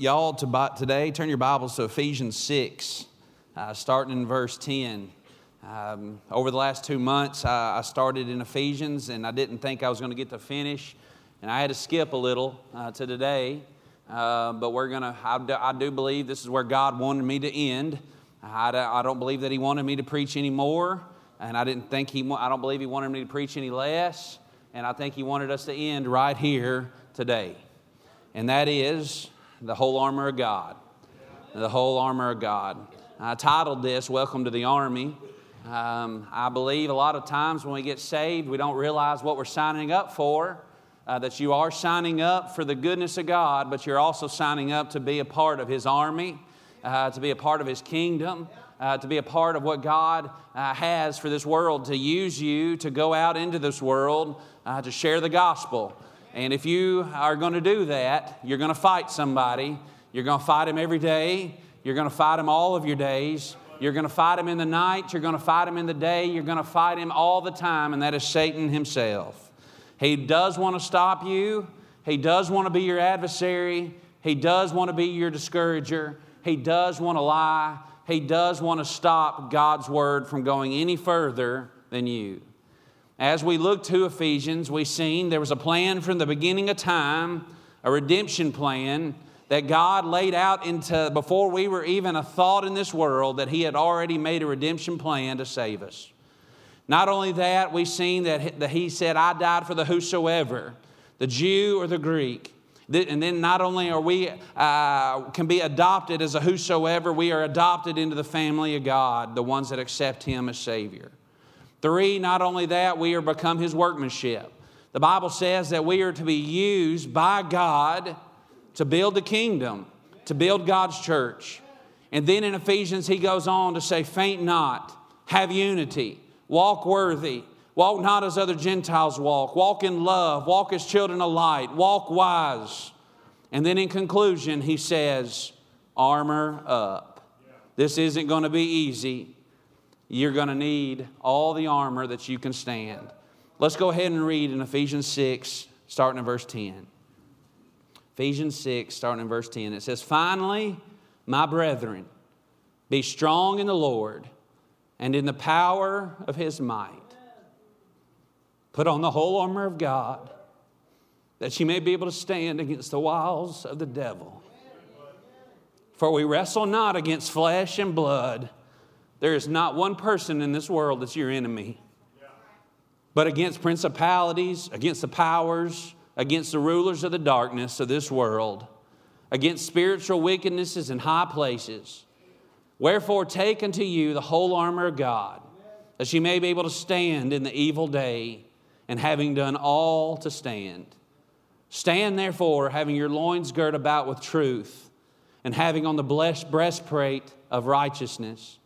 y'all to today, turn your Bibles to Ephesians 6, uh, starting in verse 10. Um, over the last two months, I, I, started in Ephesians, and I didn't think I was going to get to finish, and I had to skip a little uh, to today. Uh, but we're going to, I do believe this is where God wanted me to end. I, I don't believe that He wanted me to preach anymore, and I didn't think He, I don't believe He wanted me to preach any less, and I think He wanted us to end right here today and that is the whole armor of God. The whole armor of God. I titled this, Welcome to the Army. Um, I believe a lot of times when we get saved, we don't realize what we're signing up for. Uh, that you are signing up for the goodness of God, but you're also signing up to be a part of His army, uh, to be a part of His kingdom, uh, to be a part of what God uh, has for this world, to use you to go out into this world uh, to share the gospel. And if you are going to do that, you're going to fight somebody. You're going to fight him every day. You're going to fight him all of your days. You're going to fight him in the night. You're going to fight him in the day. You're going to fight him all the time, and that is Satan himself. He does want to stop you. He does want to be your adversary. He does want to be your discourager. He does want to lie. He does want to stop God's word from going any further than you. As we look to Ephesians, we've seen there was a plan from the beginning of time, a redemption plan that God laid out into before we were even a thought in this world that He had already made a redemption plan to save us. Not only that, we've seen that, He said, I died for the whosoever, the Jew or the Greek. And then not only are we uh, can be adopted as a whosoever, we are adopted into the family of God, the ones that accept Him as Savior. Three, not only that, we are become his workmanship. The Bible says that we are to be used by God to build the kingdom, to build God's church. And then in Ephesians, he goes on to say, Faint not, have unity, walk worthy, walk not as other Gentiles walk, walk in love, walk as children of light, walk wise. And then in conclusion, he says, Armor up. This isn't going to be easy you're going to need all the armor that you can stand. Let's go ahead and read in Ephesians 6, starting in verse 10. Ephesians 6, starting in verse 10. It says, Finally, my brethren, be strong in the Lord and in the power of his might. Put on the whole armor of God that you may be able to stand against the wiles of the devil. For we wrestle not against flesh and blood there is not one person in this world that's your enemy. But against principalities, against the powers, against the rulers of the darkness of this world, against spiritual wickednesses in high places. Wherefore, take unto you the whole armor of God, that ye may be able to stand in the evil day, and having done all to stand. Stand therefore, having your loins girt about with truth, and having on the blessed breastplate of righteousness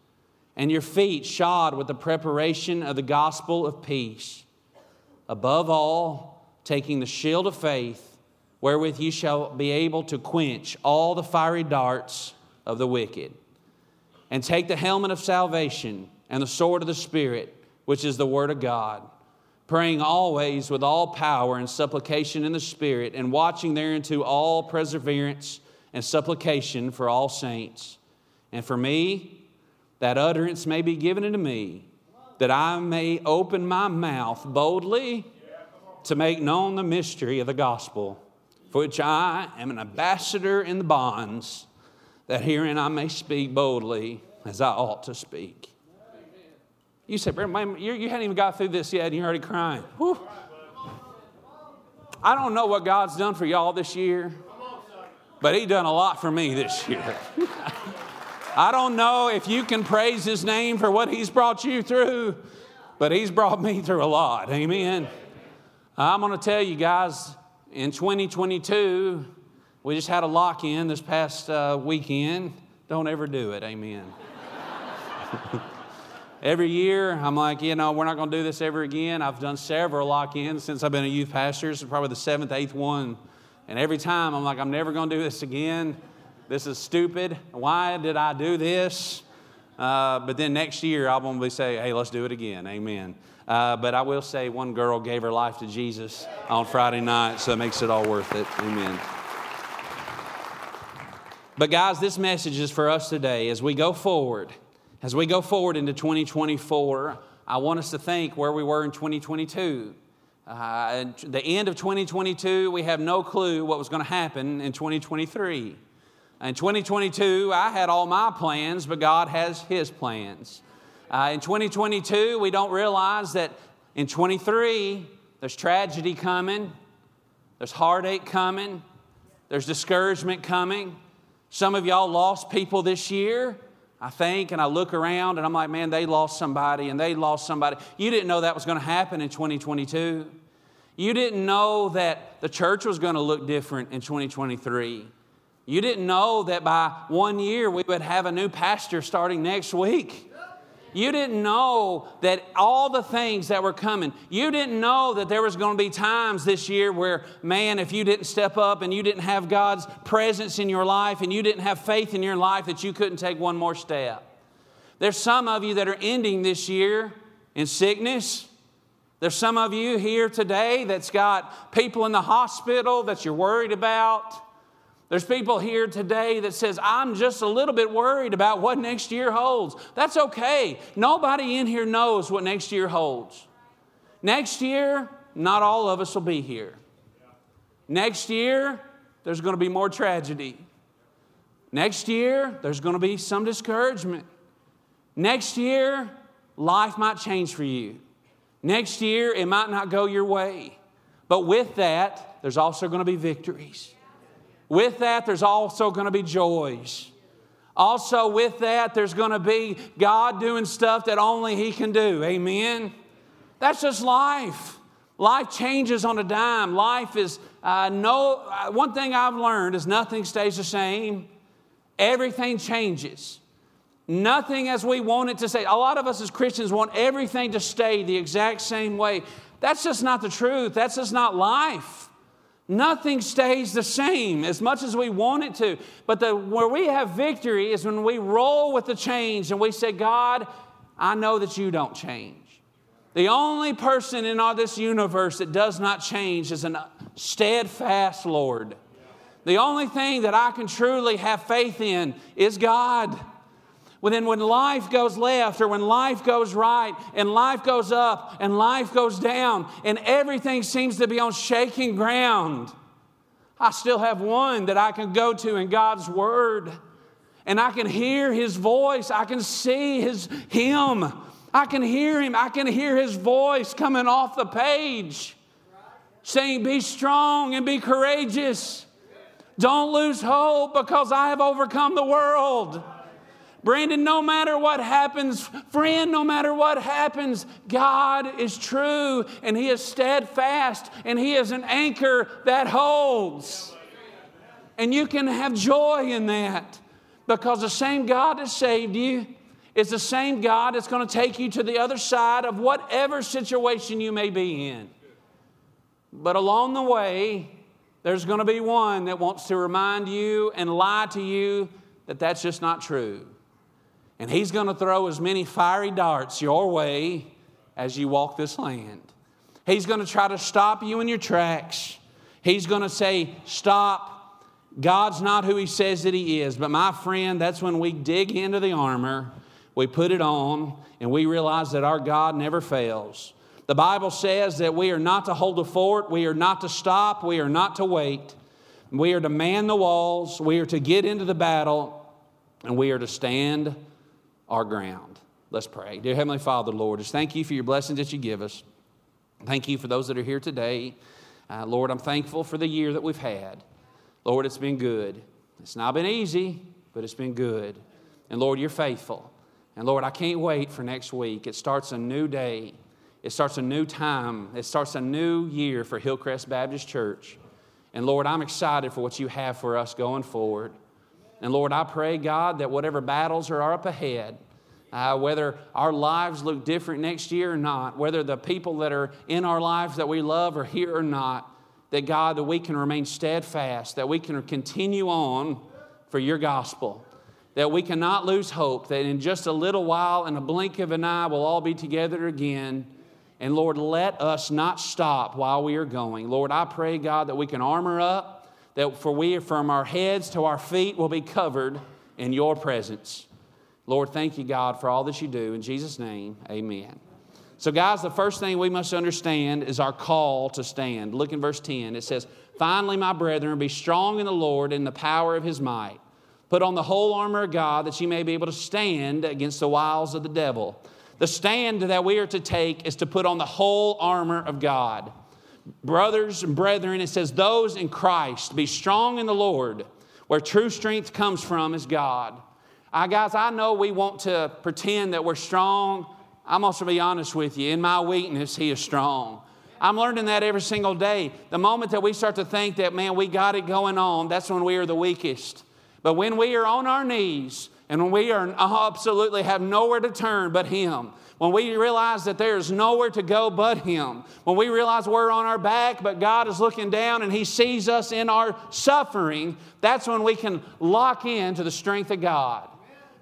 and your feet shod with the preparation of the gospel of peace. Above all, taking the shield of faith, wherewith you shall be able to quench all the fiery darts of the wicked. And take the helmet of salvation and the sword of the Spirit, which is the Word of God, praying always with all power and supplication in the Spirit, and watching thereunto all perseverance and supplication for all saints. And for me, that utterance may be given unto me, that I may open my mouth boldly to make known the mystery of the gospel, for which I am an ambassador in the bonds, that herein I may speak boldly as I ought to speak. You said, you, you hadn't even got through this yet, and you're already crying. Whew. I don't know what God's done for y'all this year, but He done a lot for me this year. I don't know if you can praise his name for what he's brought you through, but he's brought me through a lot. Amen. I'm going to tell you guys, in 2022, we just had a lock in this past uh, weekend. Don't ever do it. Amen. Every year, I'm like, you know, we're not going to do this ever again. I've done several lock ins since I've been a youth pastor. This is probably the seventh, eighth one. And every time, I'm like, I'm never going to do this again. This is stupid. Why did I do this? Uh, but then next year, I'll probably say, hey, let's do it again. Amen. Uh, but I will say one girl gave her life to Jesus on Friday night, so it makes it all worth it. Amen. But, guys, this message is for us today as we go forward. As we go forward into 2024, I want us to think where we were in 2022. Uh, the end of 2022, we have no clue what was going to happen in 2023. In 2022, I had all my plans, but God has His plans. Uh, in 2022, we don't realize that in 23, there's tragedy coming, there's heartache coming, there's discouragement coming. Some of y'all lost people this year. I think, and I look around and I'm like, man, they lost somebody and they lost somebody. You didn't know that was going to happen in 2022. You didn't know that the church was going to look different in 2023. You didn't know that by one year we would have a new pastor starting next week. You didn't know that all the things that were coming, you didn't know that there was going to be times this year where, man, if you didn't step up and you didn't have God's presence in your life and you didn't have faith in your life, that you couldn't take one more step. There's some of you that are ending this year in sickness. There's some of you here today that's got people in the hospital that you're worried about. There's people here today that says, I'm just a little bit worried about what next year holds. That's okay. Nobody in here knows what next year holds. Next year, not all of us will be here. Next year, there's going to be more tragedy. Next year, there's going to be some discouragement. Next year, life might change for you. Next year, it might not go your way. But with that, there's also going to be victories. With that, there's also going to be joys. Also, with that, there's going to be God doing stuff that only He can do. Amen? That's just life. Life changes on a dime. Life is uh, no, uh, one thing I've learned is nothing stays the same, everything changes. Nothing as we want it to stay. A lot of us as Christians want everything to stay the exact same way. That's just not the truth. That's just not life. Nothing stays the same as much as we want it to. But the, where we have victory is when we roll with the change and we say, God, I know that you don't change. The only person in all this universe that does not change is a steadfast Lord. The only thing that I can truly have faith in is God. Well, then, when life goes left or when life goes right and life goes up and life goes down and everything seems to be on shaking ground, I still have one that I can go to in God's Word. And I can hear His voice. I can see His Him. I can hear Him. I can hear His voice coming off the page saying, Be strong and be courageous. Don't lose hope because I have overcome the world. Brandon, no matter what happens, friend, no matter what happens, God is true and He is steadfast and He is an anchor that holds. And you can have joy in that because the same God that saved you is the same God that's going to take you to the other side of whatever situation you may be in. But along the way, there's going to be one that wants to remind you and lie to you that that's just not true. And He's going to throw as many fiery darts your way as you walk this land. He's going to try to stop you in your tracks. He's going to say, Stop. God's not who He says that He is. But my friend, that's when we dig into the armor, we put it on, and we realize that our God never fails. The Bible says that we are not to hold a fort, we are not to stop, we are not to wait. We are to man the walls, we are to get into the battle, and we are to stand our ground. Let's pray. Dear Heavenly Father, Lord, just thank you for your blessings that you give us. Thank you for those that are here today. Uh, Lord, I'm thankful for the year that we've had. Lord, it's been good. It's not been easy, but it's been good. And Lord, you're faithful. And Lord, I can't wait for next week. It starts a new day, it starts a new time, it starts a new year for Hillcrest Baptist Church. And Lord, I'm excited for what you have for us going forward. And Lord, I pray, God, that whatever battles are up ahead, uh, whether our lives look different next year or not, whether the people that are in our lives that we love are here or not, that God, that we can remain steadfast, that we can continue on for your gospel, that we cannot lose hope, that in just a little while, in a blink of an eye, we'll all be together again. And Lord, let us not stop while we are going. Lord, I pray, God, that we can armor up that for we from our heads to our feet will be covered in your presence. Lord, thank you, God, for all that you do. In Jesus' name, amen. So, guys, the first thing we must understand is our call to stand. Look in verse 10. It says, Finally, my brethren, be strong in the Lord and the power of his might. Put on the whole armor of God that you may be able to stand against the wiles of the devil. The stand that we are to take is to put on the whole armor of God. Brothers and brethren, it says, Those in Christ, be strong in the Lord. Where true strength comes from is God. I, guys, I know we want to pretend that we're strong. I'm be honest with you. In my weakness, He is strong. I'm learning that every single day. The moment that we start to think that, man, we got it going on, that's when we are the weakest. But when we are on our knees and when we are absolutely have nowhere to turn but Him, when we realize that there's nowhere to go but Him, when we realize we're on our back, but God is looking down and He sees us in our suffering, that's when we can lock in to the strength of God.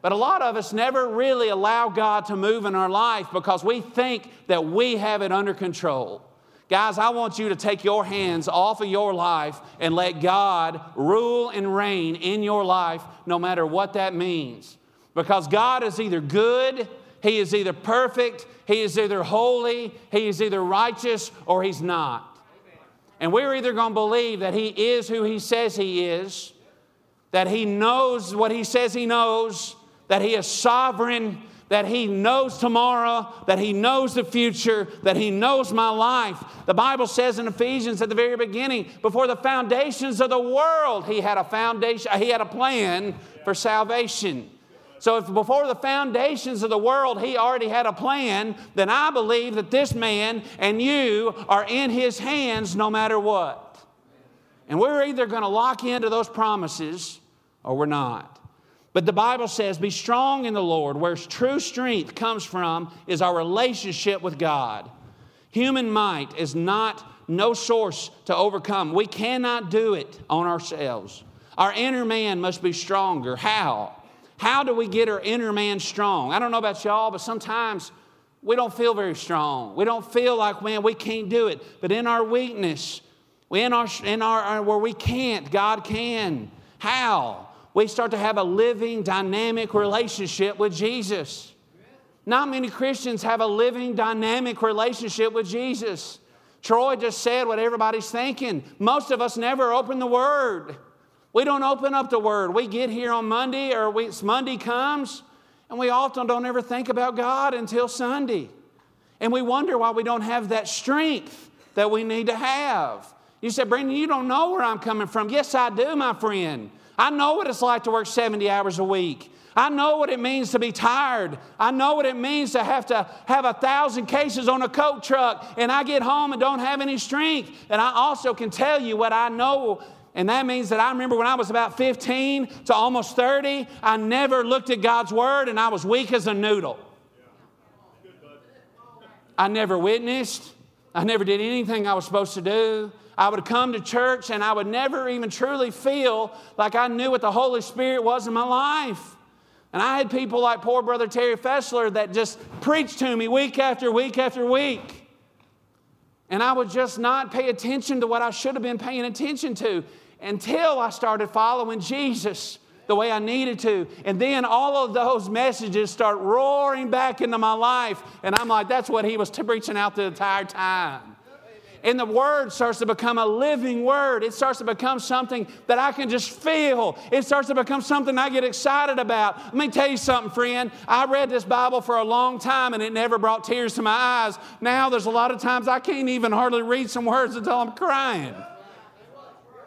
But a lot of us never really allow God to move in our life because we think that we have it under control. Guys, I want you to take your hands off of your life and let God rule and reign in your life, no matter what that means. Because God is either good he is either perfect, He is either holy, He is either righteous, or He's not. And we're either going to believe that He is who He says He is, that He knows what He says He knows, that He is sovereign, that He knows tomorrow, that He knows the future, that He knows my life. The Bible says in Ephesians at the very beginning, before the foundations of the world, He had a foundation, He had a plan for salvation. So, if before the foundations of the world he already had a plan, then I believe that this man and you are in his hands no matter what. And we're either going to lock into those promises or we're not. But the Bible says, be strong in the Lord. Where true strength comes from is our relationship with God. Human might is not no source to overcome. We cannot do it on ourselves. Our inner man must be stronger. How? How do we get our inner man strong? I don't know about y'all, but sometimes we don't feel very strong. We don't feel like, man, we can't do it. But in our weakness, in our, in our, where we can't, God can. How? We start to have a living, dynamic relationship with Jesus. Not many Christians have a living, dynamic relationship with Jesus. Troy just said what everybody's thinking. Most of us never open the Word. We don't open up the Word. We get here on Monday, or we, Monday comes, and we often don't ever think about God until Sunday. And we wonder why we don't have that strength that we need to have. You said, Brandon, you don't know where I'm coming from. Yes, I do, my friend. I know what it's like to work 70 hours a week. I know what it means to be tired. I know what it means to have to have a thousand cases on a Coke truck and I get home and don't have any strength. And I also can tell you what I know and that means that I remember when I was about 15 to almost 30, I never looked at God's word and I was weak as a noodle. I never witnessed. I never did anything I was supposed to do. I would come to church and I would never even truly feel like I knew what the Holy Spirit was in my life. And I had people like poor brother Terry Fessler that just preached to me week after week after week. And I would just not pay attention to what I should have been paying attention to until I started following Jesus the way I needed to. And then all of those messages start roaring back into my life. And I'm like, that's what he was preaching out the entire time. And the word starts to become a living word. It starts to become something that I can just feel. It starts to become something I get excited about. Let me tell you something, friend. I read this Bible for a long time and it never brought tears to my eyes. Now there's a lot of times I can't even hardly read some words until I'm crying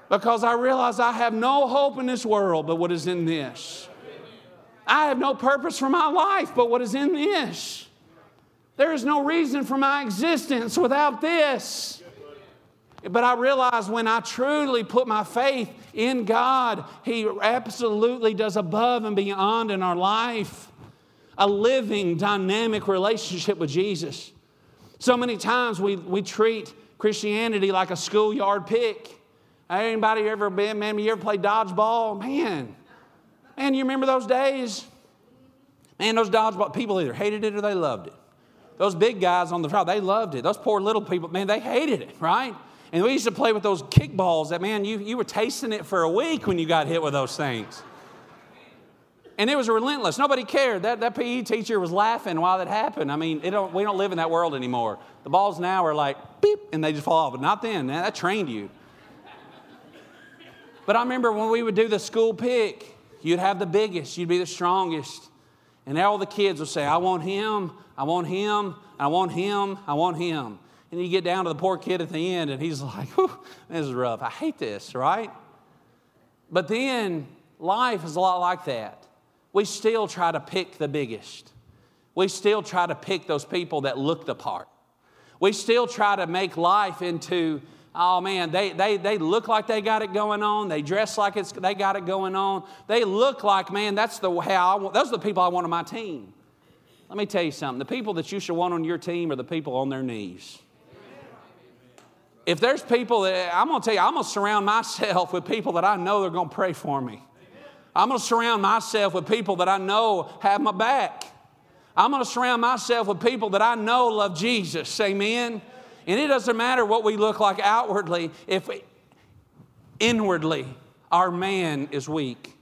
because I realize I have no hope in this world but what is in this. I have no purpose for my life but what is in this. There is no reason for my existence without this. But I realize when I truly put my faith in God, He absolutely does above and beyond in our life. A living, dynamic relationship with Jesus. So many times we, we treat Christianity like a schoolyard pick. Anybody ever been, man, you ever played dodgeball? Man, man, you remember those days? Man, those dodgeball people either hated it or they loved it. Those big guys on the trial, they loved it. Those poor little people, man, they hated it, right? And we used to play with those kickballs that, man, you, you were tasting it for a week when you got hit with those things. And it was relentless. Nobody cared. That, that PE teacher was laughing while that happened. I mean, don't, we don't live in that world anymore. The balls now are like beep, and they just fall off. But not then. Man, that trained you. But I remember when we would do the school pick, you'd have the biggest, you'd be the strongest. And all the kids would say, I want him, I want him, I want him, I want him. And you get down to the poor kid at the end, and he's like, this is rough. I hate this, right? But then life is a lot like that. We still try to pick the biggest. We still try to pick those people that look the part. We still try to make life into, oh man, they, they, they look like they got it going on. They dress like it's, they got it going on. They look like, man, that's the how I want, those are the people I want on my team. Let me tell you something. The people that you should want on your team are the people on their knees. If there's people that, I'm going to tell you, I'm going to surround myself with people that I know they're going to pray for me. I'm going to surround myself with people that I know have my back. I'm going to surround myself with people that I know love Jesus. Amen. And it doesn't matter what we look like outwardly, if we, inwardly our man is weak.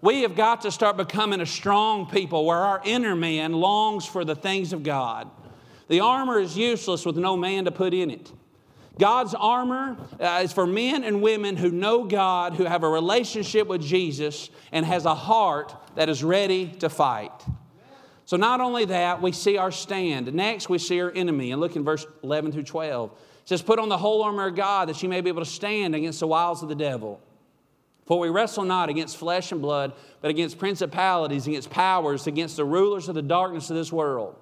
We have got to start becoming a strong people where our inner man longs for the things of God. The armor is useless with no man to put in it. God's armor uh, is for men and women who know God, who have a relationship with Jesus, and has a heart that is ready to fight. So, not only that, we see our stand. Next, we see our enemy. And look in verse 11 through 12. It says, Put on the whole armor of God that you may be able to stand against the wiles of the devil. For we wrestle not against flesh and blood, but against principalities, against powers, against the rulers of the darkness of this world,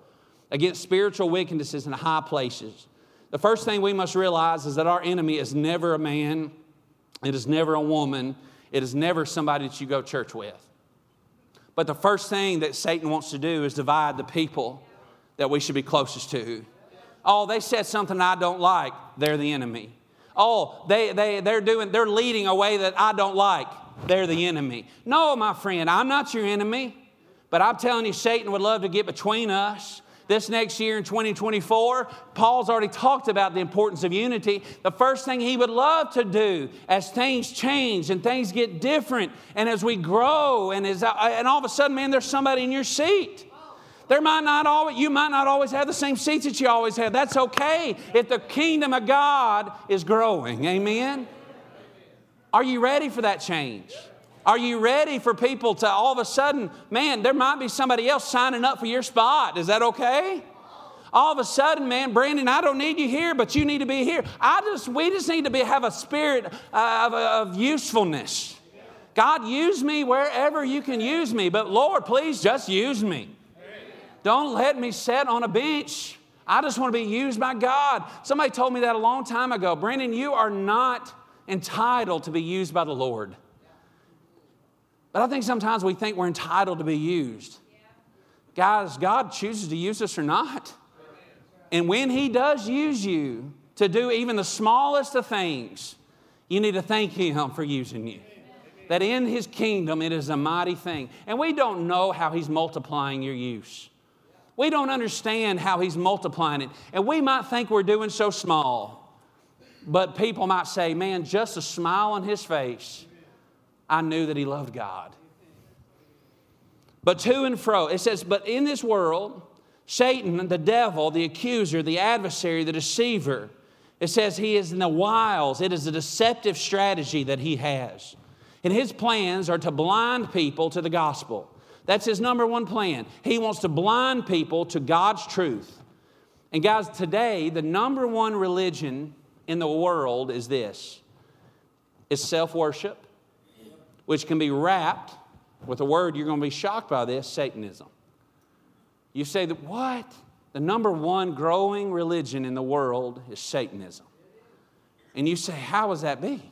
against spiritual wickednesses in high places. The first thing we must realize is that our enemy is never a man, it is never a woman, it is never somebody that you go church with. But the first thing that Satan wants to do is divide the people that we should be closest to. Oh, they said something I don't like, they're the enemy. Oh, they, they, they're doing, they're leading a way that I don't like, they're the enemy. No, my friend, I'm not your enemy. But I'm telling you, Satan would love to get between us this next year in 2024, Paul's already talked about the importance of unity. The first thing he would love to do as things change and things get different and as we grow and, as, uh, and all of a sudden, man, there's somebody in your seat. There might not always, you might not always have the same seats that you always have. That's okay if the kingdom of God is growing. Amen? Are you ready for that change? Are you ready for people to all of a sudden, man, there might be somebody else signing up for your spot? Is that okay? All of a sudden, man, Brandon, I don't need you here, but you need to be here. I just, we just need to be, have a spirit uh, of, of usefulness. God, use me wherever you can use me, but Lord, please just use me. Don't let me sit on a bench. I just want to be used by God. Somebody told me that a long time ago. Brandon, you are not entitled to be used by the Lord. But I think sometimes we think we're entitled to be used. Guys, God chooses to use us or not. And when He does use you to do even the smallest of things, you need to thank Him for using you. That in His kingdom, it is a mighty thing. And we don't know how He's multiplying your use. We don't understand how He's multiplying it. And we might think we're doing so small. But people might say, man, just a smile on His face I knew that he loved God. But to and fro, it says, but in this world, Satan, the devil, the accuser, the adversary, the deceiver, it says he is in the wiles. It is a deceptive strategy that he has. And his plans are to blind people to the gospel. That's his number one plan. He wants to blind people to God's truth. And guys, today, the number one religion in the world is this it's self worship which can be wrapped with a word you're going to be shocked by this Satanism. You say that what? The number one growing religion in the world is Satanism. And you say, how does that be?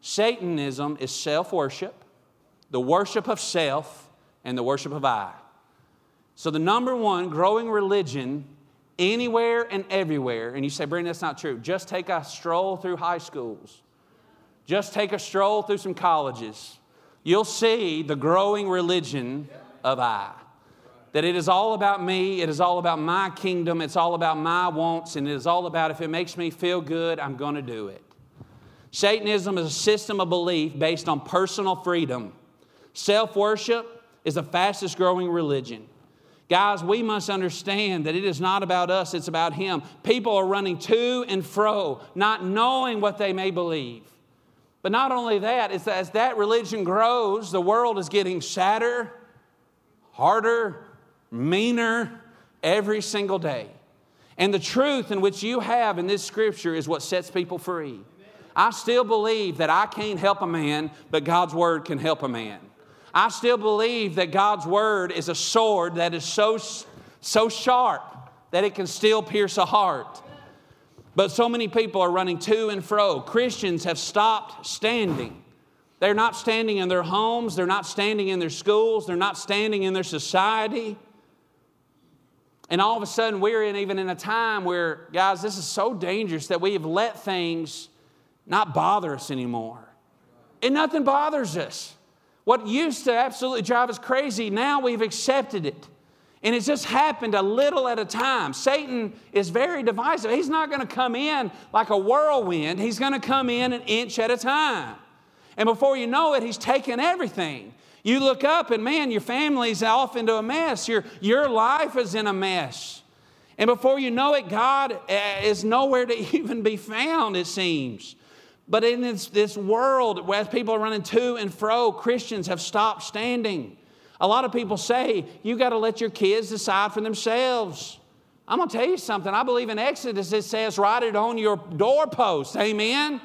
Satanism is self worship, the worship of self, and the worship of I. So, the number one growing religion anywhere and everywhere, and you say, Brandon, that's not true. Just take a stroll through high schools just take a stroll through some colleges. You'll see the growing religion of I. That it is all about me, it is all about my kingdom, it's all about my wants, and it is all about if it makes me feel good, I'm going to do it. Satanism is a system of belief based on personal freedom. Self worship is the fastest growing religion. Guys, we must understand that it is not about us, it's about Him. People are running to and fro, not knowing what they may believe. But not only that, it's as that religion grows, the world is getting sadder, harder, meaner every single day. And the truth in which you have in this scripture is what sets people free. I still believe that I can't help a man, but God's word can help a man. I still believe that God's word is a sword that is so, so sharp that it can still pierce a heart. But so many people are running to and fro. Christians have stopped standing. They're not standing in their homes, they're not standing in their schools, they're not standing in their society. And all of a sudden, we're in even in a time where, guys, this is so dangerous that we have let things not bother us anymore. And nothing bothers us. What used to absolutely drive us crazy, now we've accepted it. And it just happened a little at a time. Satan is very divisive. He's not going to come in like a whirlwind, he's going to come in an inch at a time. And before you know it, he's taken everything. You look up and man, your family's off into a mess. Your, your life is in a mess. And before you know it, God eh, is nowhere to even be found, it seems. But in this, this world, as people are running to and fro, Christians have stopped standing. A lot of people say, you got to let your kids decide for themselves. I'm going to tell you something. I believe in Exodus, it says, write it on your doorpost. Amen?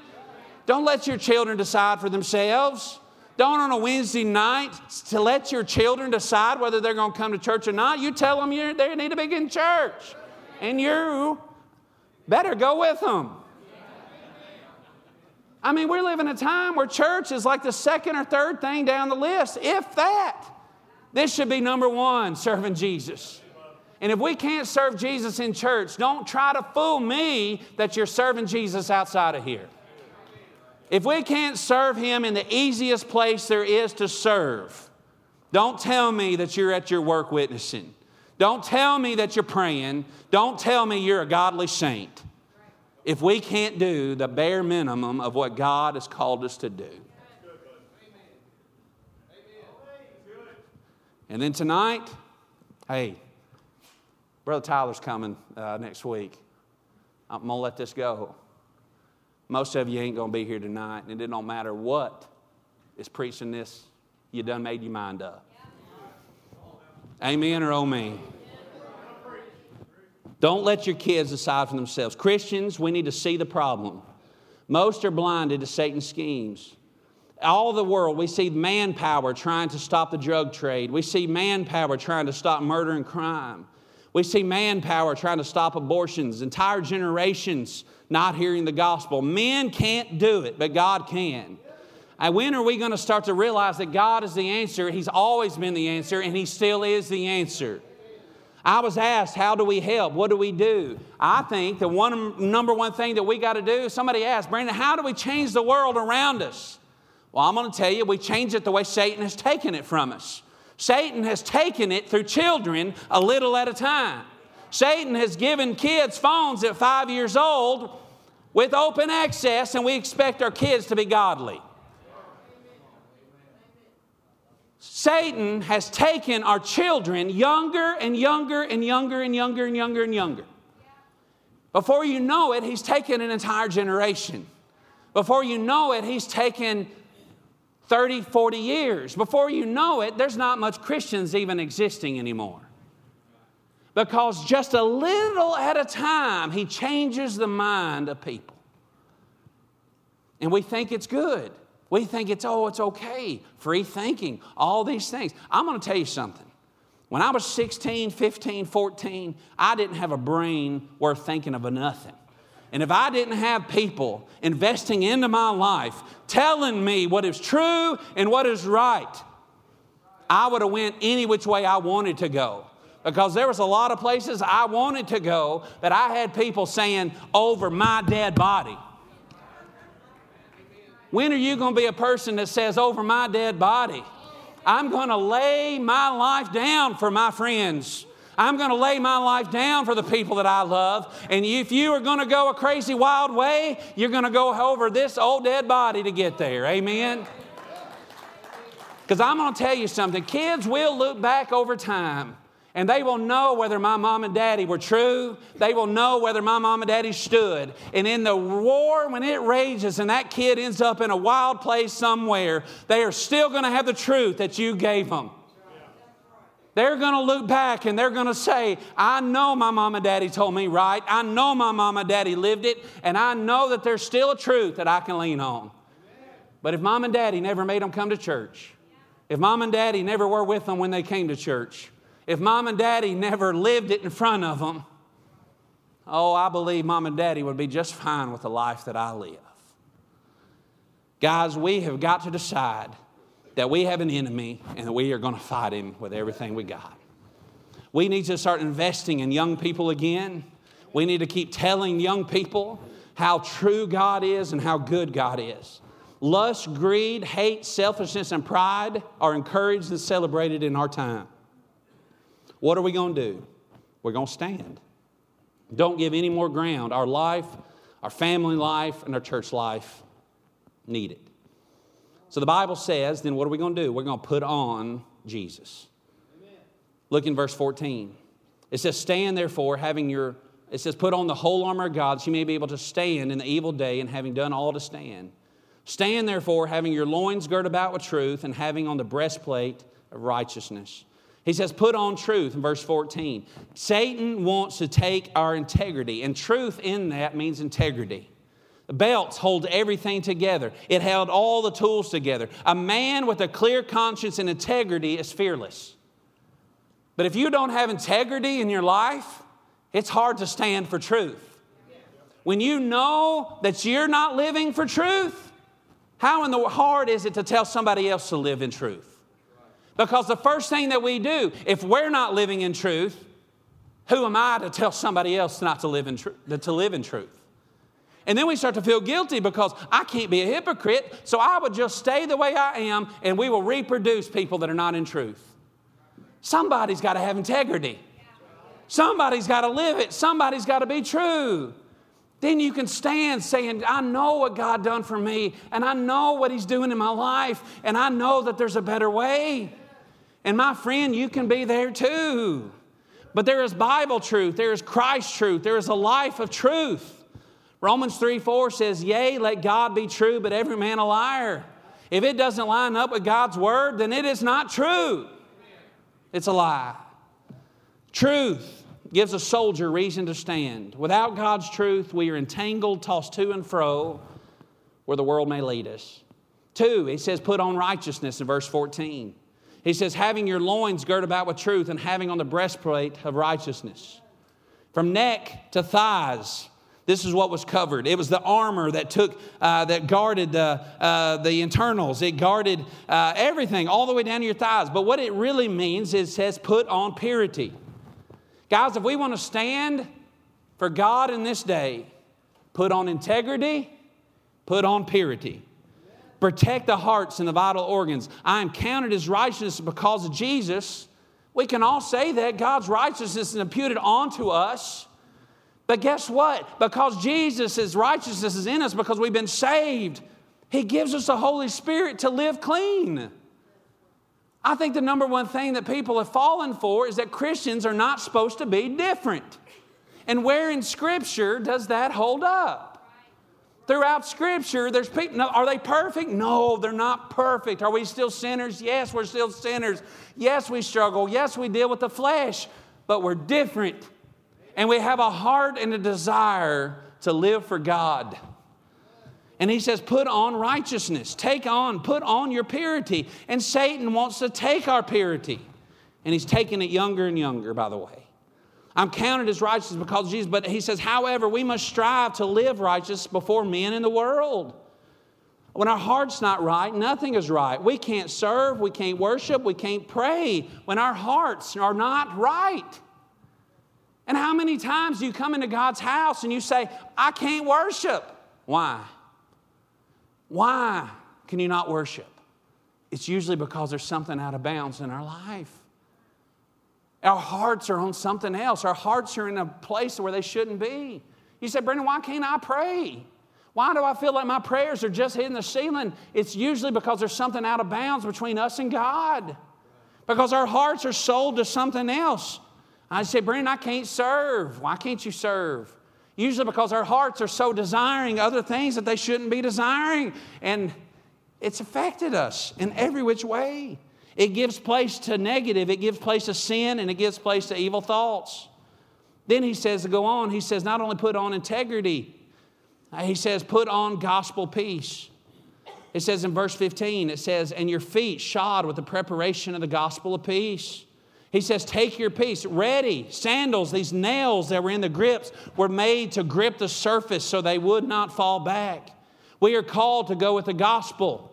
Don't let your children decide for themselves. Don't on a Wednesday night to let your children decide whether they're going to come to church or not. You tell them they need to be in church. And you better go with them. I mean, we're living a time where church is like the second or third thing down the list, if that. This should be number one serving Jesus. And if we can't serve Jesus in church, don't try to fool me that you're serving Jesus outside of here. If we can't serve Him in the easiest place there is to serve, don't tell me that you're at your work witnessing. Don't tell me that you're praying. Don't tell me you're a godly saint if we can't do the bare minimum of what God has called us to do. And then tonight, hey, Brother Tyler's coming uh, next week. I'm going to let this go. Most of you ain't going to be here tonight, and it don't matter what is preaching this, you done made your mind up. Amen or oh me? Don't let your kids decide for themselves. Christians, we need to see the problem. Most are blinded to Satan's schemes. All the world, we see manpower trying to stop the drug trade. We see manpower trying to stop murder and crime. We see manpower trying to stop abortions. Entire generations not hearing the gospel. Men can't do it, but God can. And when are we going to start to realize that God is the answer? He's always been the answer, and He still is the answer. I was asked, how do we help? What do we do? I think the one number one thing that we got to do, somebody asked, Brandon, how do we change the world around us? Well, I'm going to tell you, we change it the way Satan has taken it from us. Satan has taken it through children a little at a time. Satan has given kids phones at five years old with open access, and we expect our kids to be godly. Satan has taken our children younger and younger and younger and younger and younger and younger. Before you know it, he's taken an entire generation. Before you know it, he's taken 30, 40 years. Before you know it, there's not much Christians even existing anymore. Because just a little at a time, he changes the mind of people. And we think it's good. We think it's, oh, it's okay, free thinking, all these things. I'm going to tell you something. When I was 16, 15, 14, I didn't have a brain worth thinking of a nothing. And if I didn't have people investing into my life, telling me what is true and what is right, I would have went any which way I wanted to go. Because there was a lot of places I wanted to go that I had people saying over my dead body. When are you going to be a person that says, Over my dead body? I'm going to lay my life down for my friends. I'm going to lay my life down for the people that I love. And if you are going to go a crazy wild way, you're going to go over this old dead body to get there. Amen? Because I'm going to tell you something kids will look back over time and they will know whether my mom and daddy were true. They will know whether my mom and daddy stood. And in the war, when it rages and that kid ends up in a wild place somewhere, they are still going to have the truth that you gave them. They're going to look back and they're going to say, I know my mom and daddy told me right. I know my mom and daddy lived it. And I know that there's still a truth that I can lean on. But if mom and daddy never made them come to church, if mom and daddy never were with them when they came to church, if mom and daddy never lived it in front of them, oh, I believe mom and daddy would be just fine with the life that I live. Guys, we have got to decide that we have an enemy and that we are going to fight him with everything we got. We need to start investing in young people again. We need to keep telling young people how true God is and how good God is. Lust, greed, hate, selfishness, and pride are encouraged and celebrated in our time. What are we going to do? We're going to stand. Don't give any more ground. Our life, our family life, and our church life need it. So the Bible says, then what are we going to do? We're going to put on Jesus. Amen. Look in verse 14. It says, Stand therefore, having your, it says, put on the whole armor of God, so you may be able to stand in the evil day, and having done all to stand. Stand therefore, having your loins girt about with truth, and having on the breastplate of righteousness he says, put on truth in verse 14. Satan wants to take our integrity, and truth in that means integrity. Belts hold everything together, it held all the tools together. A man with a clear conscience and integrity is fearless. But if you don't have integrity in your life, it's hard to stand for truth. When you know that you're not living for truth, how in the hard is it to tell somebody else to live in truth? Because the first thing that we do, if we're not living in truth, who am I to tell somebody else not to live in, tr- to live in truth? And then we start to feel guilty because I can't be a hypocrite, so I would just stay the way I am and we will reproduce people that are not in truth. Somebody's got to have integrity. Somebody's got to live it. Somebody's got to be true. Then you can stand saying, I know what God done for me, and I know what He's doing in my life, and I know that there's a better way. And my friend, you can be there too. But there is Bible truth, there is Christ truth, there is a life of truth. Romans 3 4 says, Yea, let God be true, but every man a liar. If it doesn't line up with God's word, then it is not true. It's a lie. Truth gives a soldier reason to stand. Without God's truth, we are entangled, tossed to and fro where the world may lead us. Two, he says, put on righteousness in verse 14. He says, having your loins girt about with truth and having on the breastplate of righteousness. From neck to thighs, this is what was covered. It was the armor that took, uh, that guarded the, uh, the internals. It guarded uh, everything all the way down to your thighs. But what it really means is it says put on purity. Guys, if we want to stand for God in this day, put on integrity, put on purity protect the hearts and the vital organs. I am counted as righteous because of Jesus. We can all say that God's righteousness is imputed onto us. But guess what? Because Jesus' righteousness is in us, because we've been saved, He gives us the Holy Spirit to live clean. I think the number one thing that people have fallen for is that Christians are not supposed to be different. And where in Scripture does that hold up? Throughout Scripture, there's people. No, are they perfect? No, they're not perfect. Are we still sinners? Yes, we're still sinners. Yes, we struggle. Yes, we deal with the flesh, but we're different. And we have a heart and a desire to live for God. And he says, put on righteousness, take on, put on your purity. And Satan wants to take our purity. And he's taking it younger and younger, by the way. I'm counted as righteous because of Jesus. But he says, however, we must strive to live righteous before men in the world. When our heart's not right, nothing is right. We can't serve, we can't worship, we can't pray when our hearts are not right. And how many times do you come into God's house and you say, I can't worship? Why? Why can you not worship? It's usually because there's something out of bounds in our life. Our hearts are on something else. Our hearts are in a place where they shouldn't be. You say, Brandon, why can't I pray? Why do I feel like my prayers are just hitting the ceiling? It's usually because there's something out of bounds between us and God. Because our hearts are sold to something else. I say, Brandon, I can't serve. Why can't you serve? Usually because our hearts are so desiring other things that they shouldn't be desiring. And it's affected us in every which way. It gives place to negative, it gives place to sin, and it gives place to evil thoughts. Then he says to go on, he says, not only put on integrity, uh, he says, put on gospel peace. It says in verse 15, it says, and your feet shod with the preparation of the gospel of peace. He says, take your peace ready. Sandals, these nails that were in the grips, were made to grip the surface so they would not fall back. We are called to go with the gospel.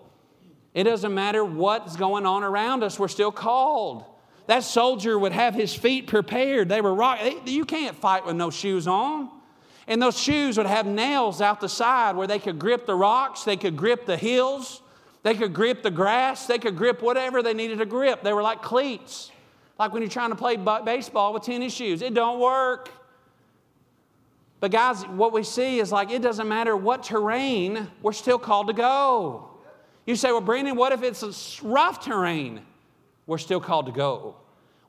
It doesn't matter what's going on around us, we're still called. That soldier would have his feet prepared. They were rock. You can't fight with no shoes on. And those shoes would have nails out the side where they could grip the rocks, they could grip the hills, they could grip the grass, they could grip whatever they needed to grip. They were like cleats, like when you're trying to play baseball with tennis shoes. It don't work. But guys, what we see is like it doesn't matter what terrain, we're still called to go. You say, well, Brandon, what if it's a rough terrain? We're still called to go.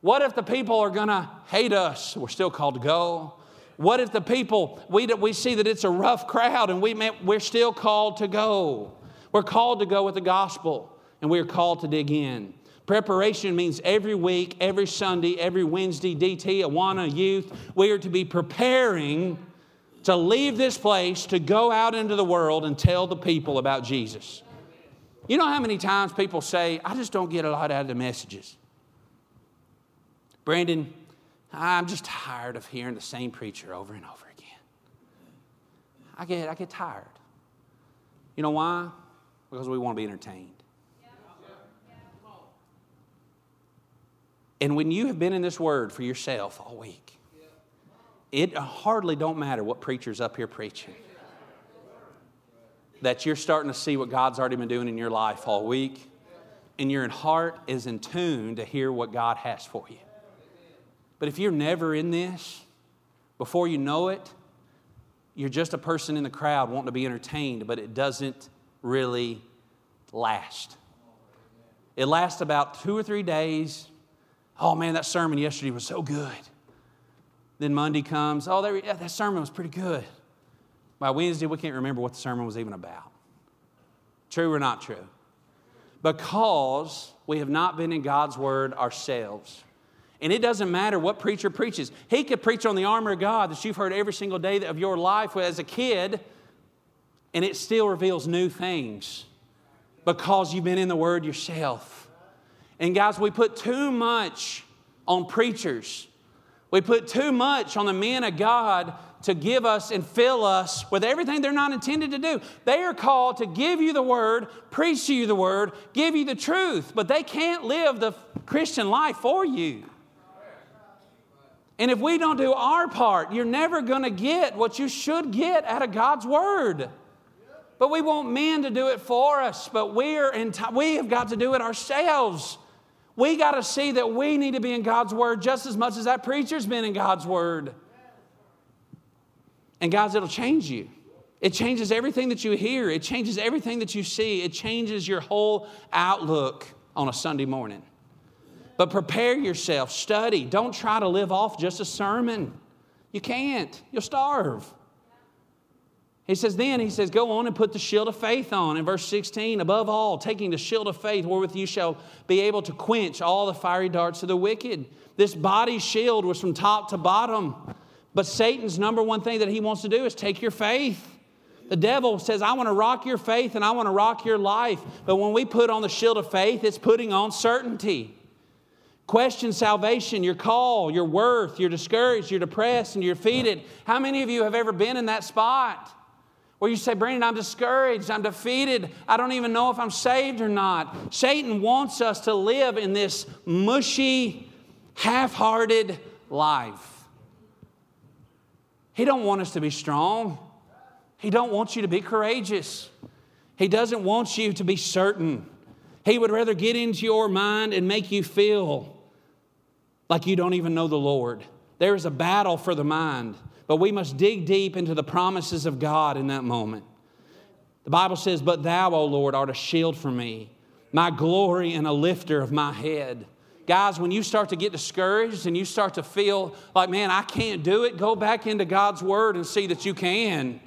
What if the people are going to hate us? We're still called to go. What if the people, we, we see that it's a rough crowd and we, we're still called to go? We're called to go with the gospel and we're called to dig in. Preparation means every week, every Sunday, every Wednesday, DT, Awana youth, we are to be preparing to leave this place to go out into the world and tell the people about Jesus. You know how many times people say, I just don't get a lot out of the messages? Brandon, I'm just tired of hearing the same preacher over and over again. I get, I get tired. You know why? Because we want to be entertained. And when you have been in this word for yourself all week, it hardly don't matter what preacher's up here preaching that you're starting to see what God's already been doing in your life all week, and your heart is in tune to hear what God has for you. But if you're never in this, before you know it, you're just a person in the crowd wanting to be entertained, but it doesn't really last. It lasts about two or three days. Oh man, that sermon yesterday was so good. Then Monday comes, oh, there, yeah, that sermon was pretty good. By Wednesday, we can't remember what the sermon was even about. True or not true? Because we have not been in God's Word ourselves. And it doesn't matter what preacher preaches. He could preach on the armor of God that you've heard every single day of your life as a kid, and it still reveals new things because you've been in the Word yourself. And guys, we put too much on preachers. We put too much on the men of God to give us and fill us with everything they're not intended to do. They are called to give you the word, preach to you the word, give you the truth, but they can't live the Christian life for you. And if we don't do our part, you're never going to get what you should get out of God's word. But we want men to do it for us, but we're in we have got to do it ourselves. We got to see that we need to be in God's word just as much as that preacher's been in God's word. And guys, it'll change you. It changes everything that you hear, it changes everything that you see, it changes your whole outlook on a Sunday morning. But prepare yourself, study. Don't try to live off just a sermon. You can't, you'll starve. He says, then, he says, go on and put the shield of faith on. In verse 16, above all, taking the shield of faith, wherewith you shall be able to quench all the fiery darts of the wicked. This body shield was from top to bottom. But Satan's number one thing that he wants to do is take your faith. The devil says, I want to rock your faith and I want to rock your life. But when we put on the shield of faith, it's putting on certainty. Question salvation, your call, your worth, you're discouraged, you're depressed, and you're defeated. How many of you have ever been in that spot? Where you say, Brandon, I'm discouraged, I'm defeated, I don't even know if I'm saved or not. Satan wants us to live in this mushy, half hearted life. He don't want us to be strong. He don't want you to be courageous. He doesn't want you to be certain. He would rather get into your mind and make you feel like you don't even know the Lord. There is a battle for the mind, but we must dig deep into the promises of God in that moment. The Bible says, But thou, O Lord, art a shield for me, my glory and a lifter of my head. Guys, when you start to get discouraged and you start to feel like, man, I can't do it, go back into God's word and see that you can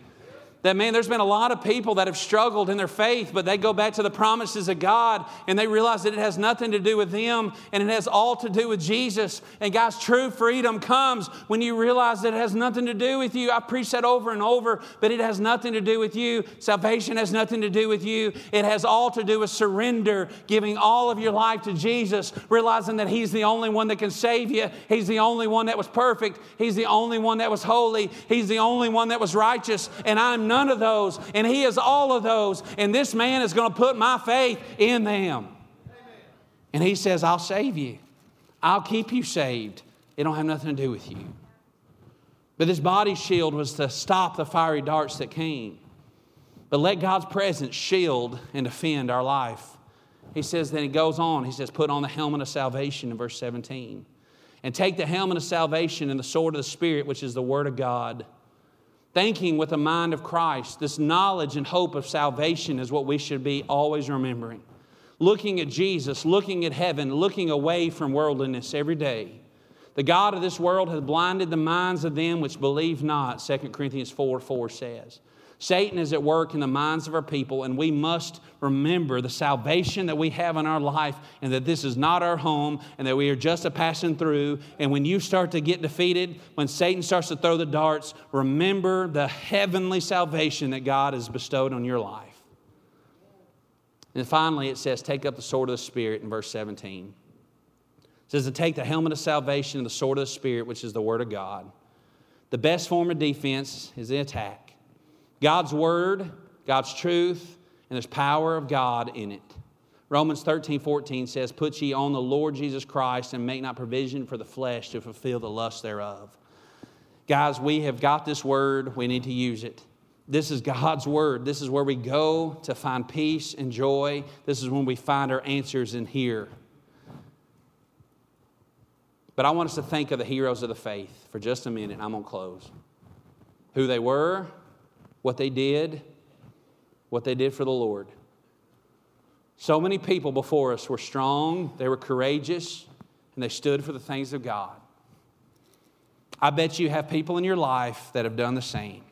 that man there's been a lot of people that have struggled in their faith but they go back to the promises of god and they realize that it has nothing to do with them and it has all to do with jesus. And guys true freedom comes when you realize that it has nothing to do with you. I preach that over and over but it has nothing to do with you. Salvation has nothing to do with you. It has all to do with surrender giving all of your life to jesus realizing that he's the only one that can save you. He's the only one that was perfect. He's the only one that was holy. He's the only one that was righteous. And i'm none of those, and He is all of those, and this man is going to put my faith in them. And He says, I'll save you, I'll keep you saved. It don't have nothing to do with you. But this body shield was to stop the fiery darts that came. But let God's presence shield and defend our life. He says, then he goes on, he says, put on the helmet of salvation in verse 17. And take the helmet of salvation and the sword of the Spirit, which is the word of God thinking with the mind of Christ. This knowledge and hope of salvation is what we should be always remembering. Looking at Jesus, looking at heaven, looking away from worldliness every day. The God of this world has blinded the minds of them which believe not, 2 Corinthians 4 4 says. Satan is at work in the minds of our people, and we must remember the salvation that we have in our life and that this is not our home and that we are just a passing through. And when you start to get defeated, when Satan starts to throw the darts, remember the heavenly salvation that God has bestowed on your life. And finally, it says, Take up the sword of the Spirit in verse 17. It says to take the helmet of salvation and the sword of the Spirit, which is the Word of God. The best form of defense is the attack. God's word, God's truth, and there's power of God in it. Romans 13, 14 says, Put ye on the Lord Jesus Christ and make not provision for the flesh to fulfill the lust thereof. Guys, we have got this word, we need to use it. This is God's word. This is where we go to find peace and joy. This is when we find our answers in here. But I want us to think of the heroes of the faith for just a minute. I'm going to close. Who they were, what they did, what they did for the Lord. So many people before us were strong, they were courageous, and they stood for the things of God. I bet you have people in your life that have done the same.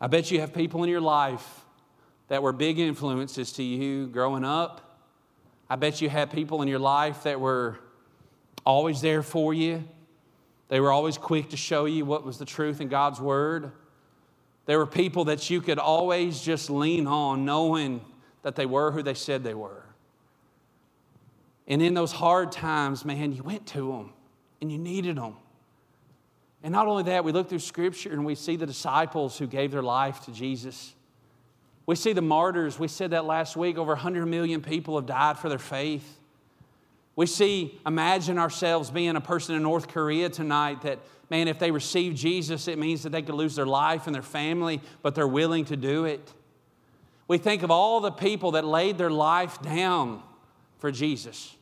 I bet you have people in your life that were big influences to you growing up. I bet you had people in your life that were always there for you. They were always quick to show you what was the truth in God's Word. There were people that you could always just lean on, knowing that they were who they said they were. And in those hard times, man, you went to them and you needed them. And not only that, we look through Scripture and we see the disciples who gave their life to Jesus. We see the martyrs. We said that last week. Over 100 million people have died for their faith. We see, imagine ourselves being a person in North Korea tonight that man, if they receive Jesus, it means that they could lose their life and their family, but they're willing to do it. We think of all the people that laid their life down for Jesus.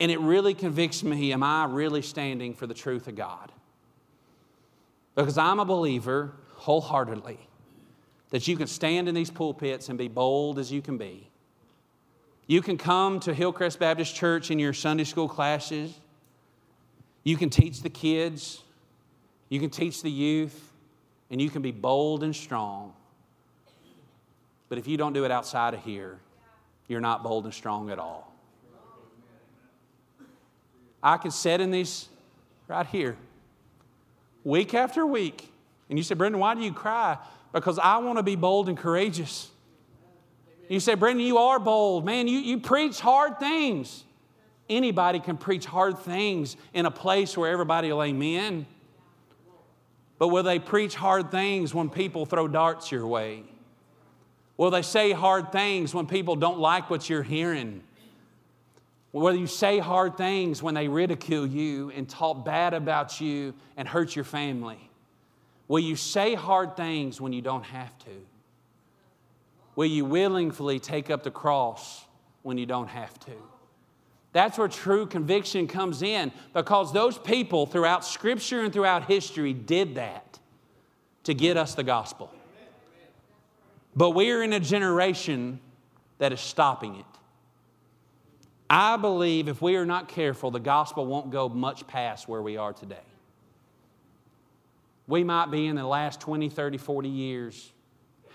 And it really convicts me am I really standing for the truth of God? Because I'm a believer wholeheartedly that you can stand in these pulpits and be bold as you can be. You can come to Hillcrest Baptist Church in your Sunday school classes you can teach the kids, you can teach the youth, and you can be bold and strong. But if you don't do it outside of here, you're not bold and strong at all. I can sit in these right here week after week. And you say, Brandon, why do you cry? Because I want to be bold and courageous. You say, Brandon, you are bold. Man, you, you preach hard things. Anybody can preach hard things in a place where everybody will amen. But will they preach hard things when people throw darts your way? Will they say hard things when people don't like what you're hearing? Will you say hard things when they ridicule you and talk bad about you and hurt your family? Will you say hard things when you don't have to? Will you willingly take up the cross when you don't have to? That's where true conviction comes in because those people throughout Scripture and throughout history did that to get us the gospel. But we're in a generation that is stopping it. I believe if we are not careful, the gospel won't go much past where we are today. We might be in the last 20, 30, 40 years.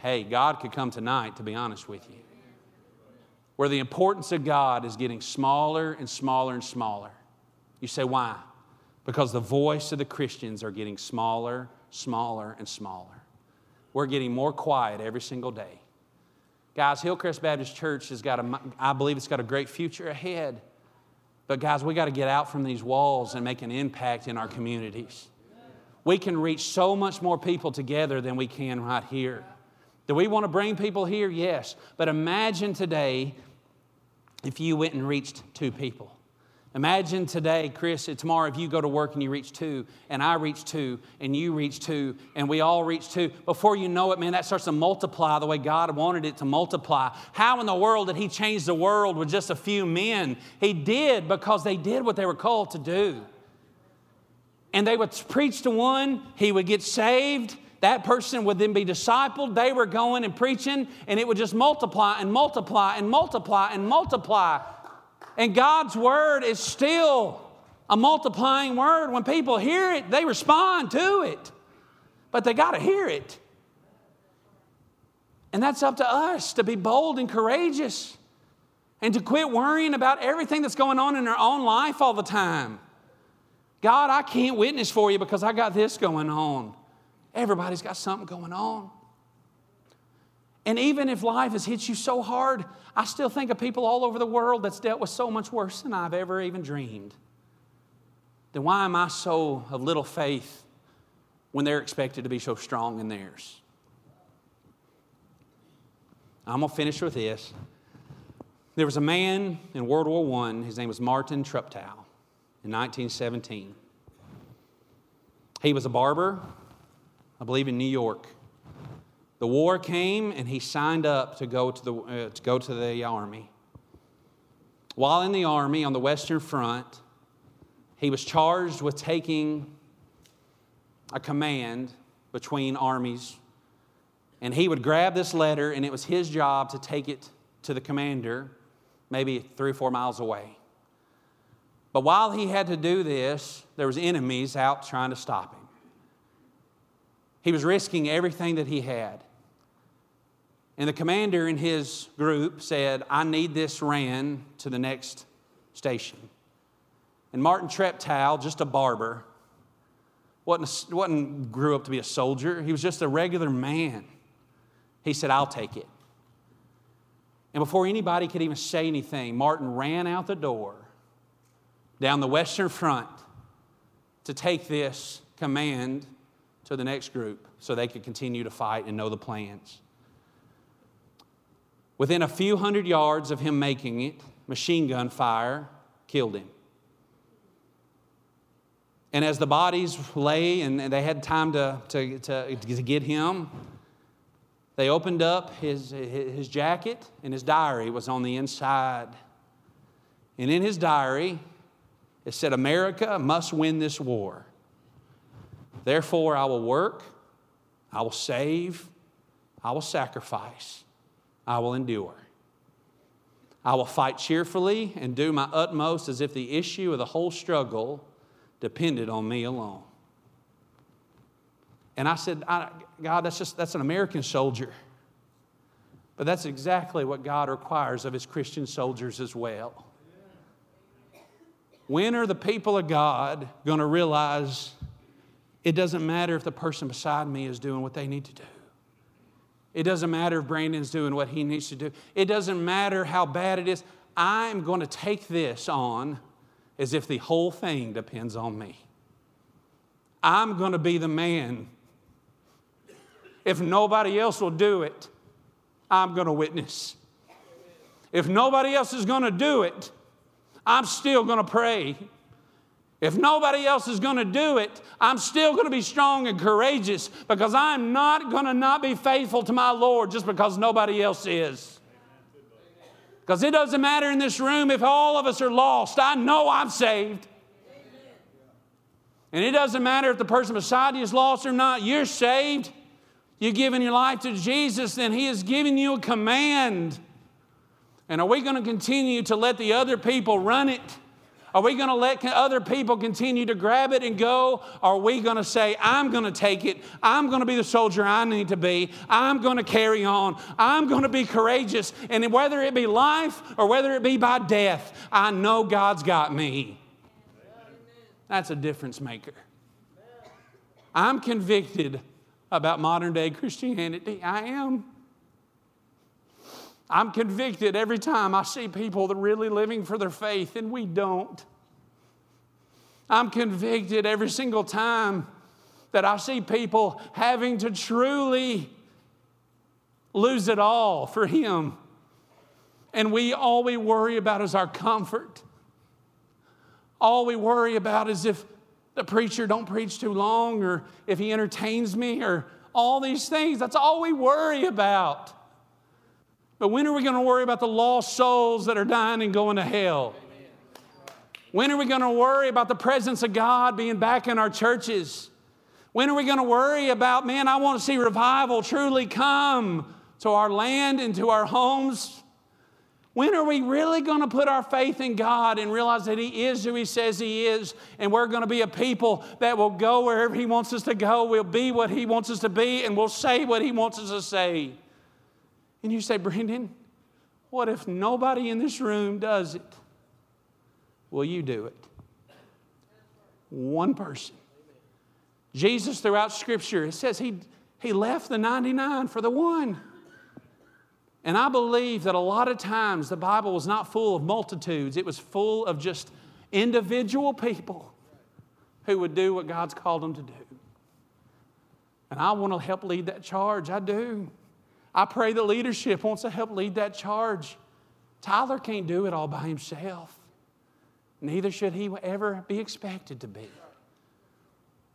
Hey, God could come tonight, to be honest with you. Where the importance of God is getting smaller and smaller and smaller. You say, why? Because the voice of the Christians are getting smaller, smaller, and smaller. We're getting more quiet every single day. Guys, Hillcrest Baptist Church has got a, I believe it's got a great future ahead. But guys, we got to get out from these walls and make an impact in our communities. We can reach so much more people together than we can right here. Do we want to bring people here? Yes. But imagine today if you went and reached two people. Imagine today, Chris, tomorrow if you go to work and you reach two, and I reach two, and you reach two, and we all reach two. Before you know it, man, that starts to multiply the way God wanted it to multiply. How in the world did He change the world with just a few men? He did because they did what they were called to do. And they would preach to one, he would get saved. That person would then be discipled. They were going and preaching, and it would just multiply and multiply and multiply and multiply and God's word is still a multiplying word. When people hear it, they respond to it. But they got to hear it. And that's up to us to be bold and courageous and to quit worrying about everything that's going on in our own life all the time. God, I can't witness for you because I got this going on. Everybody's got something going on. And even if life has hit you so hard, I still think of people all over the world that's dealt with so much worse than I've ever even dreamed. Then why am I so of little faith when they're expected to be so strong in theirs? I'm going to finish with this. There was a man in World War I, his name was Martin Treptow in 1917. He was a barber, I believe in New York. The war came and he signed up to go to the, uh, to go to the army. While in the army on the Western Front, he was charged with taking a command between armies. And he would grab this letter, and it was his job to take it to the commander, maybe three or four miles away. But while he had to do this, there was enemies out trying to stop him. He was risking everything that he had. And the commander in his group said, I need this ran to the next station. And Martin Treptow, just a barber, wasn't, wasn't grew up to be a soldier. He was just a regular man. He said, I'll take it. And before anybody could even say anything, Martin ran out the door down the Western Front to take this command to the next group so they could continue to fight and know the plans. Within a few hundred yards of him making it, machine gun fire killed him. And as the bodies lay and they had time to, to, to, to get him, they opened up his, his jacket and his diary was on the inside. And in his diary, it said, America must win this war. Therefore, I will work, I will save, I will sacrifice. I will endure. I will fight cheerfully and do my utmost as if the issue of the whole struggle depended on me alone. And I said, I, God, that's just that's an American soldier. But that's exactly what God requires of his Christian soldiers as well. When are the people of God going to realize it doesn't matter if the person beside me is doing what they need to do? It doesn't matter if Brandon's doing what he needs to do. It doesn't matter how bad it is. I'm going to take this on as if the whole thing depends on me. I'm going to be the man. If nobody else will do it, I'm going to witness. If nobody else is going to do it, I'm still going to pray. If nobody else is going to do it, I'm still going to be strong and courageous because I'm not going to not be faithful to my Lord just because nobody else is. Because it doesn't matter in this room if all of us are lost. I know I'm saved. And it doesn't matter if the person beside you is lost or not, you're saved. You're giving your life to Jesus, then He is giving you a command. And are we going to continue to let the other people run it? Are we going to let other people continue to grab it and go? Are we going to say, I'm going to take it. I'm going to be the soldier I need to be. I'm going to carry on. I'm going to be courageous. And whether it be life or whether it be by death, I know God's got me. That's a difference maker. I'm convicted about modern day Christianity. I am. I'm convicted every time I see people that are really living for their faith and we don't. I'm convicted every single time that I see people having to truly lose it all for Him. And we all we worry about is our comfort. All we worry about is if the preacher don't preach too long or if he entertains me or all these things. That's all we worry about. But when are we going to worry about the lost souls that are dying and going to hell? When are we going to worry about the presence of God being back in our churches? When are we going to worry about, man, I want to see revival truly come to our land and to our homes? When are we really going to put our faith in God and realize that He is who He says He is? And we're going to be a people that will go wherever He wants us to go. We'll be what He wants us to be, and we'll say what He wants us to say. And you say, Brandon, what if nobody in this room does it? Will you do it? One person. Jesus, throughout Scripture, it says he, he left the 99 for the one. And I believe that a lot of times the Bible was not full of multitudes, it was full of just individual people who would do what God's called them to do. And I want to help lead that charge. I do. I pray the leadership wants to help lead that charge. Tyler can't do it all by himself. Neither should he ever be expected to be.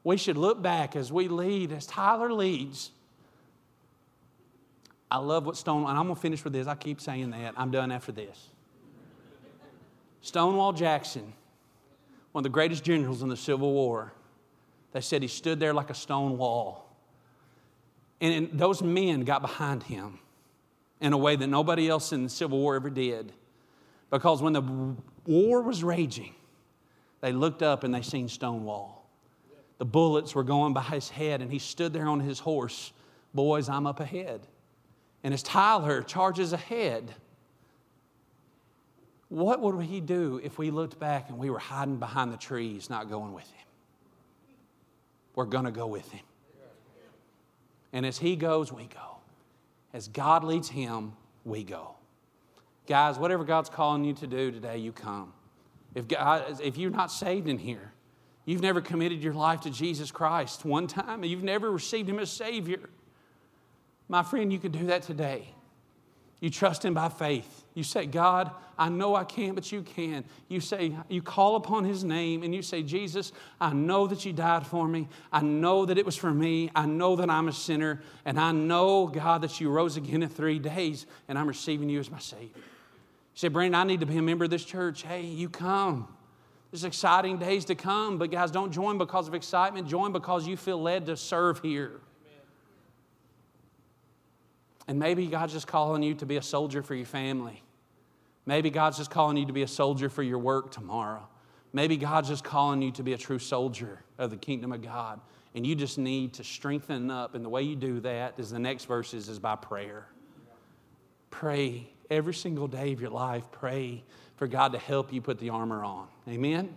We should look back as we lead, as Tyler leads. I love what Stonewall, and I'm going to finish with this. I keep saying that. I'm done after this. Stonewall Jackson, one of the greatest generals in the Civil War, they said he stood there like a stone wall. And those men got behind him in a way that nobody else in the Civil War ever did. Because when the war was raging, they looked up and they seen Stonewall. The bullets were going by his head, and he stood there on his horse. Boys, I'm up ahead. And as Tyler charges ahead, what would he do if we looked back and we were hiding behind the trees, not going with him? We're going to go with him. And as He goes, we go. As God leads Him, we go. Guys, whatever God's calling you to do today, you come. If, God, if you're not saved in here, you've never committed your life to Jesus Christ one time, and you've never received Him as Savior, my friend, you can do that today. You trust Him by faith. You say, God, I know I can't, but you can. You say, you call upon his name and you say, Jesus, I know that you died for me. I know that it was for me. I know that I'm a sinner. And I know, God, that you rose again in three days and I'm receiving you as my Savior. You say, Brandon, I need to be a member of this church. Hey, you come. There's exciting days to come, but guys, don't join because of excitement. Join because you feel led to serve here. And maybe God's just calling you to be a soldier for your family. Maybe God's just calling you to be a soldier for your work tomorrow. Maybe God's just calling you to be a true soldier of the kingdom of God. And you just need to strengthen up. And the way you do that is the next verses is by prayer. Pray every single day of your life. Pray for God to help you put the armor on. Amen.